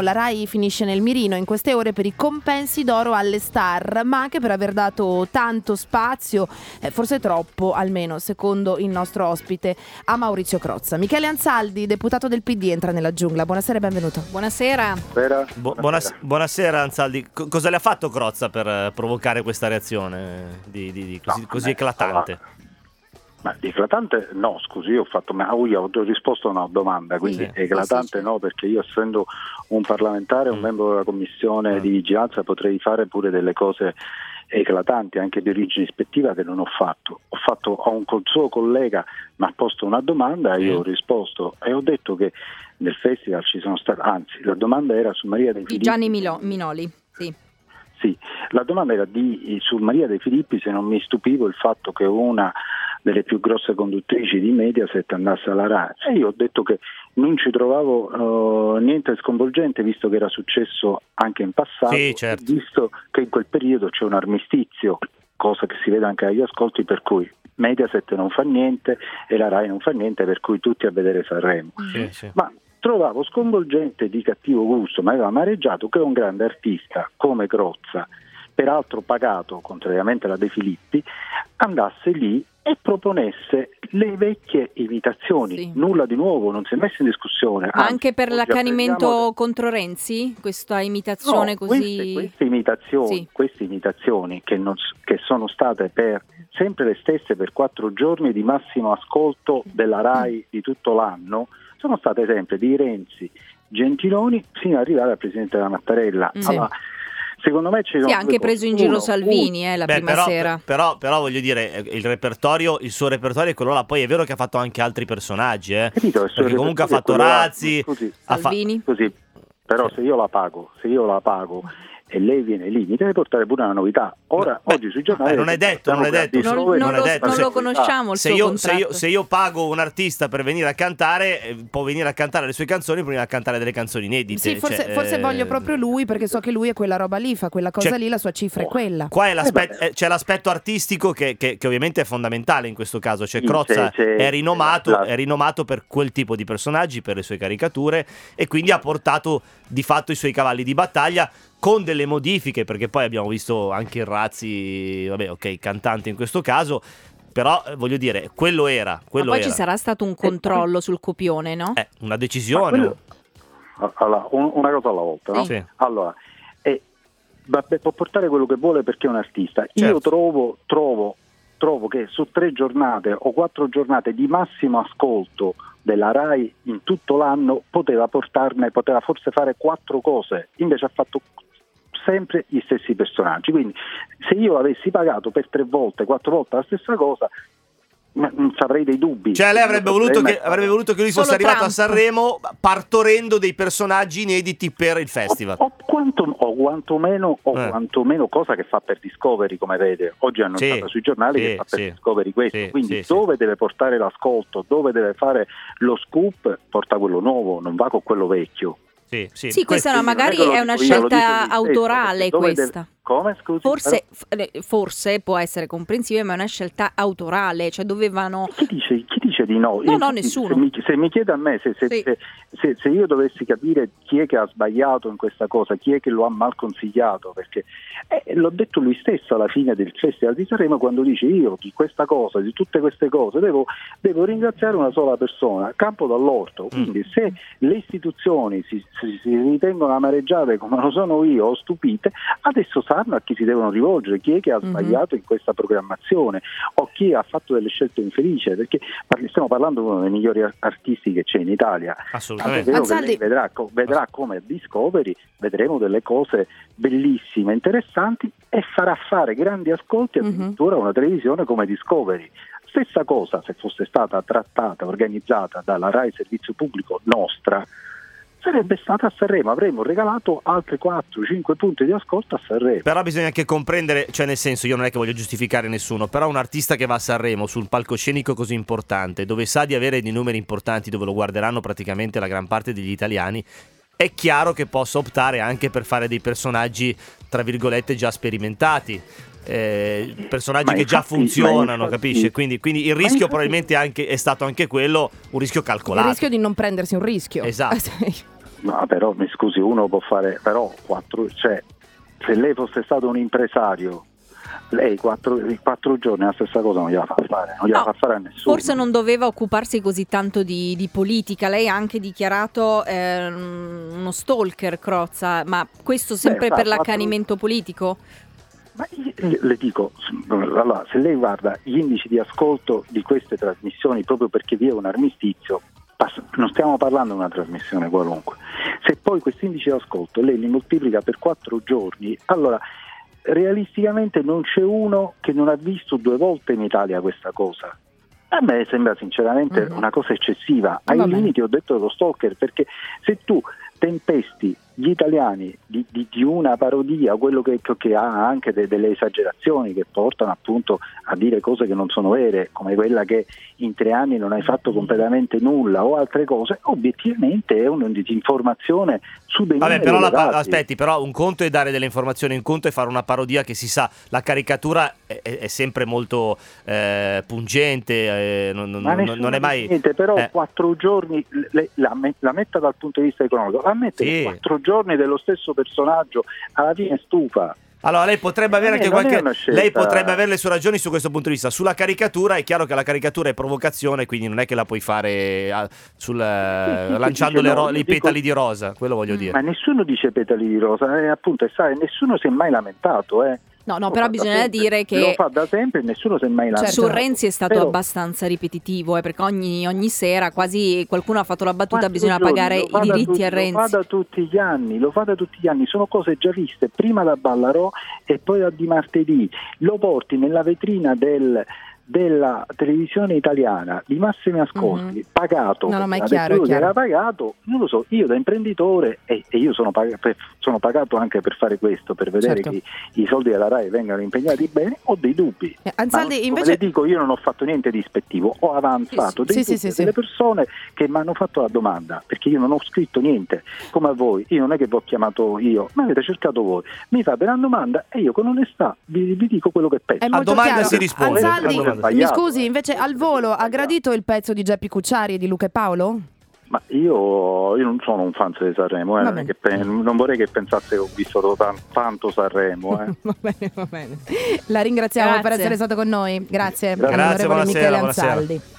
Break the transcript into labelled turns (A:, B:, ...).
A: La RAI finisce nel mirino in queste ore per i compensi d'oro alle star, ma anche per aver dato tanto spazio, eh, forse troppo almeno, secondo il nostro ospite, a Maurizio Crozza. Michele Anzaldi, deputato del PD, entra nella giungla. Buonasera e benvenuto.
B: Buonasera.
C: Buonasera.
D: Bu- buonas- buonasera Anzaldi, Co- cosa le ha fatto Crozza per eh, provocare questa reazione di, di- di così,
C: No,
D: così
C: beh,
D: eclatante?
C: Ma di eclatante no, scusi, io ho, fatto, ma io ho risposto a una domanda, quindi
D: Sì,
C: eclatante
B: sì, sì.
C: no, perché io essendo un parlamentare, un
D: Mm.
C: membro della commissione
D: Mm.
C: di vigilanza, potrei fare pure delle cose eclatanti anche di origine ispettiva che non ho fatto. Ho fatto a un suo collega mi ha posto una domanda e io ho risposto e ho detto che nel festival ci sono state, anzi la domanda era su Maria dei
B: Di
C: Filippi.
B: Gianni Milo- Minoli. Sì.
C: Sì, la domanda era di, su Maria De Filippi se non mi stupivo il fatto che una delle più grosse conduttrici di Mediaset andasse alla RAI e io ho detto che non ci trovavo eh, niente sconvolgente visto che era successo anche in passato
D: Sì, certo.
C: visto che in quel periodo c'è un armistizio, cosa che si vede anche agli ascolti per cui Mediaset non fa niente e la RAI non fa niente per cui tutti a vedere Sanremo.
D: Sì, sì.
C: Ma trovavo sconvolgente di cattivo gusto, ma aveva amareggiato che un grande artista come Crozza, peraltro pagato, contrariamente alla De Filippi, andasse lì e proponesse le vecchie imitazioni.
B: Sì.
C: Nulla di nuovo, non si è messo in discussione. Anzi,
B: anche per l'accanimento
C: apprendiamo-
B: contro Renzi? Questa imitazione
C: No,
B: così...
C: Queste, queste imitazioni,
B: Sì.
C: queste imitazioni che, non che sono state per sempre le stesse per quattro giorni di massimo ascolto della RAI di tutto l'anno, sono state sempre di Renzi, Gentiloni, fino ad arrivare al Presidente della Mattarella.
B: Mm.
C: Allora, secondo me ci
B: Sì,
C: sono
B: ha anche
C: due
B: preso in giro
C: Uno,
B: Salvini eh, la
D: Beh,
B: prima
D: però,
B: sera.
D: Però, però voglio dire, eh, il repertorio, il suo repertorio è quello là. Poi è vero che ha fatto anche altri personaggi, eh.
C: Capito?
D: Perché comunque ha fatto. Razzi,
C: Scusi,
D: ha fa-
B: Salvini?
C: Così, però
D: Sì.
C: se io la pago, se io la pago e lei viene lì, mi deve portare pure una novità. Ora,
D: Beh,
C: oggi sui giornali...
D: eh, non è detto, non è detto.
B: Non, non
D: non
B: lo,
D: è detto,
B: non
D: se-
B: lo conosciamo il
D: se
B: suo
D: io, se, io, se io pago un artista per venire a cantare, eh, può venire a cantare le sue canzoni, può venire a cantare delle canzoni inedite.
A: Sì, forse,
D: cioè,
A: forse
D: eh,
A: voglio proprio lui perché so che lui è quella roba lì, fa quella cosa
D: Cioè-
A: lì, la sua cifra è quella.
D: Qua è l'aspetto-
C: Eh
D: eh, c'è l'aspetto artistico che, che- che ovviamente è fondamentale in questo caso. Cioè, Crozza
C: c'è- c'è-
D: è, rinomato,
C: la-
D: è rinomato per quel tipo di personaggi, per le sue caricature, e quindi ha portato di fatto i suoi cavalli di battaglia con delle modifiche, perché poi abbiamo visto anche il Razzi, vabbè, ok, cantante in questo caso. Però eh, voglio dire, quello era.
B: Ma
D: Quello
B: poi
D: era.
B: ci sarà stato un controllo sul copione, no?
D: Eh, una
C: Ma
D: decisione.
C: quello- Allora, un- una cosa alla volta, no?
D: Sì.
C: Allora, eh, vabbè, può portare quello che vuole perché è un artista. Io
D: Certo.
C: trovo, trovo, trovo che su tre giornate o quattro giornate di massimo ascolto della RAI in tutto l'anno poteva portarne, poteva forse fare quattro cose, invece ha fatto sempre gli stessi personaggi. Quindi se io avessi pagato per tre volte, quattro volte la stessa cosa, ma- non avrei dei dubbi.
D: Cioè, lei avrebbe voluto, che, avrebbe voluto che lui
B: Solo
D: fosse arrivato a
B: Trump.
D: Sanremo partorendo dei personaggi inediti per il festival.
C: O, o quanto, o quantomeno, o
D: Eh.
C: quantomeno cosa che fa per Discovery, come vede. Oggi hanno
D: Sì,
C: sui giornali
D: sì,
C: che fa per
D: sì.
C: Discovery questo.
D: Sì,
C: Quindi
D: sì,
C: dove deve portare l'ascolto, dove deve fare lo scoop, porta quello nuovo, non va con quello vecchio.
D: Sì, sì.
B: Sì, questa no, magari è una
C: io,
B: scelta
C: stesso,
B: autorale
C: dove
B: questa.
C: deve- Come, scusi?
B: Forse, f- eh, forse può essere comprensibile, ma è una scelta autorale, cioè dovevano...
C: Chi dice, chi dice di no?
B: No, no, nessuno.
C: Se mi, se mi chiede a me se, se-
B: Sì.
C: se- se- se io dovessi capire chi è che ha sbagliato in questa cosa, chi è che lo ha mal consigliato, perché eh, l'ho detto lui stesso alla fine del Festival di Sanremo quando dice io di questa cosa, di tutte queste cose, devo, devo ringraziare una sola persona, Campo dall'Orto.
D: Mm.
C: Quindi se le istituzioni si, si- si ritengono amareggiate come lo sono io o stupite, adesso sanno a chi si devono rivolgere, chi è che ha
B: Mhm.
C: sbagliato in questa programmazione o chi ha fatto delle scelte infelici, perché parli- stiamo parlando di uno dei migliori ar- artisti che c'è in Italia.
D: Assolutamente.
C: lei vedrà, vedrà come Discovery vedremo delle cose bellissime, interessanti e farà fare grandi ascolti
B: Mhm.
C: addirittura a una televisione come Discovery. Stessa cosa se fosse stata trattata, organizzata dalla RAI Servizio Pubblico nostra, sarebbe stata a Sanremo, avremmo regalato altri 4-5 punti di ascolto a Sanremo.
D: Però bisogna anche comprendere, cioè nel senso io non è che voglio giustificare nessuno, però un artista che va a Sanremo su un palcoscenico così importante, dove sa di avere dei numeri importanti, dove lo guarderanno praticamente la gran parte degli italiani, è chiaro che possa optare anche per fare dei personaggi, tra virgolette, già sperimentati. eh, personaggi
C: Ma
D: che già funzionano,
C: infatti-
D: capisci? Quindi, quindi il rischio
C: infatti-
D: probabilmente anche, è stato anche quello, un rischio
A: Il
D: calcolato.
A: rischio di non prendersi un rischio.
D: Esatto.
C: No, però mi scusi, uno può fare, però quattro, cioè, se lei fosse stato un impresario, lei quattro, quattro giorni la stessa cosa non gliela fa fare, non gliela
B: No,
C: fa fare a nessuno.
B: Forse non doveva occuparsi così tanto di, di politica. Lei ha anche dichiarato ehm, uno stalker, Crozza, ma questo sempre
C: fa
B: per
C: quattro-
B: l'accanimento politico?
C: Ma le dico, allora, se lei guarda gli indici di ascolto di queste trasmissioni proprio perché vi è un armistizio, non stiamo parlando di una trasmissione qualunque, se poi questi indici di ascolto lei li moltiplica per quattro giorni, allora realisticamente non c'è uno che non ha visto due volte in Italia questa cosa. A me sembra sinceramente
A: Mhm.
C: una cosa eccessiva, ai limiti ho detto dello stalker, perché se tu italiani di, di- di una parodia, quello che, che ha anche de- delle esagerazioni che portano appunto a dire cose che non sono vere, come quella che in tre anni non hai fatto completamente nulla o altre cose, obiettivamente è una disinformazione su dei
D: Vabbè, però pa- aspetti, però un conto è dare delle informazioni, un conto è fare una parodia che si sa, la caricatura è, è- sempre molto eh, pungente, eh, non, non- non- è mai...
C: niente, però
D: eh.
C: quattro giorni le- la, la metta dal punto di vista economico, la mette
D: Sì.
C: quattro giorni dello stesso personaggio, alla fine stufa.
D: Allora, lei potrebbe avere
C: è-
D: anche qualche. Lei potrebbe avere le sue ragioni su questo punto di vista. Sulla caricatura è chiaro che la caricatura è provocazione, quindi non è che la puoi fare ah, sul, eh,
C: sì, sì,
D: lanciando
C: sì,
D: le
C: no,
D: ro-
C: io
D: i
C: dico-
D: petali di rosa, quello voglio
B: Mm.
D: dire.
C: Ma nessuno dice petali di rosa, eh, appunto, e sai, nessuno si è mai lamentato. Eh.
B: No, no,
C: Lo
B: però bisogna
C: sempre.
B: dire
C: Lo
B: che
C: fa da sempre e nessuno si è mai lamentato.
B: su Renzi è stato
C: Però-
B: abbastanza ripetitivo, eh, perché ogni, ogni sera quasi qualcuno ha fatto la battuta,
C: Quattro
B: bisogna pagare
C: lo
B: i diritti
C: tutti-
B: a
C: Lo fa
B: Renzi.
C: da tutti gli anni, lo fa da tutti gli anni, sono cose già viste prima da Ballarò e poi da di martedì. Lo porti nella vetrina del- della televisione italiana di massimi ascolti,
A: Mhm.
C: pagato,
A: No, no, ma è chiaro, è
C: era pagato, non lo so, io da imprenditore e, e io sono, pag- per- sono pagato anche per fare questo, per vedere
A: Certo.
C: che i soldi della RAI vengano impegnati bene, ho dei dubbi.
A: Eh,
C: come
A: invece...
C: le dico, io non ho fatto niente di ispettivo, ho avanzato
A: Sì,
C: dei
A: sì,
C: dubbi
A: sì,
C: a
A: sì.
C: delle persone che mi hanno fatto la domanda, perché io non ho scritto niente, come a voi, io non è che vi ho chiamato io, ma avete cercato voi, mi fate una domanda e io con onestà vi, vi dico quello che penso.
A: Molto
D: domanda
A: chiaro.
D: si risponde.
C: A domanda.
A: Mi scusi,
C: Sbagliato,
A: invece al volo ha gradito il pezzo di Geppi Cucciari e di Luca e Paolo?
C: Ma io, io non sono un fan di Sanremo, eh, non, pe- non vorrei che pensasse che ho visto tan- tanto Sanremo. Eh.
A: va bene, va bene. La ringraziamo per
B: Grazie.
A: essere stato con noi. Grazie,
B: Grazie,
A: all'onorevole
D: buonasera,
A: Michele
D: buonasera.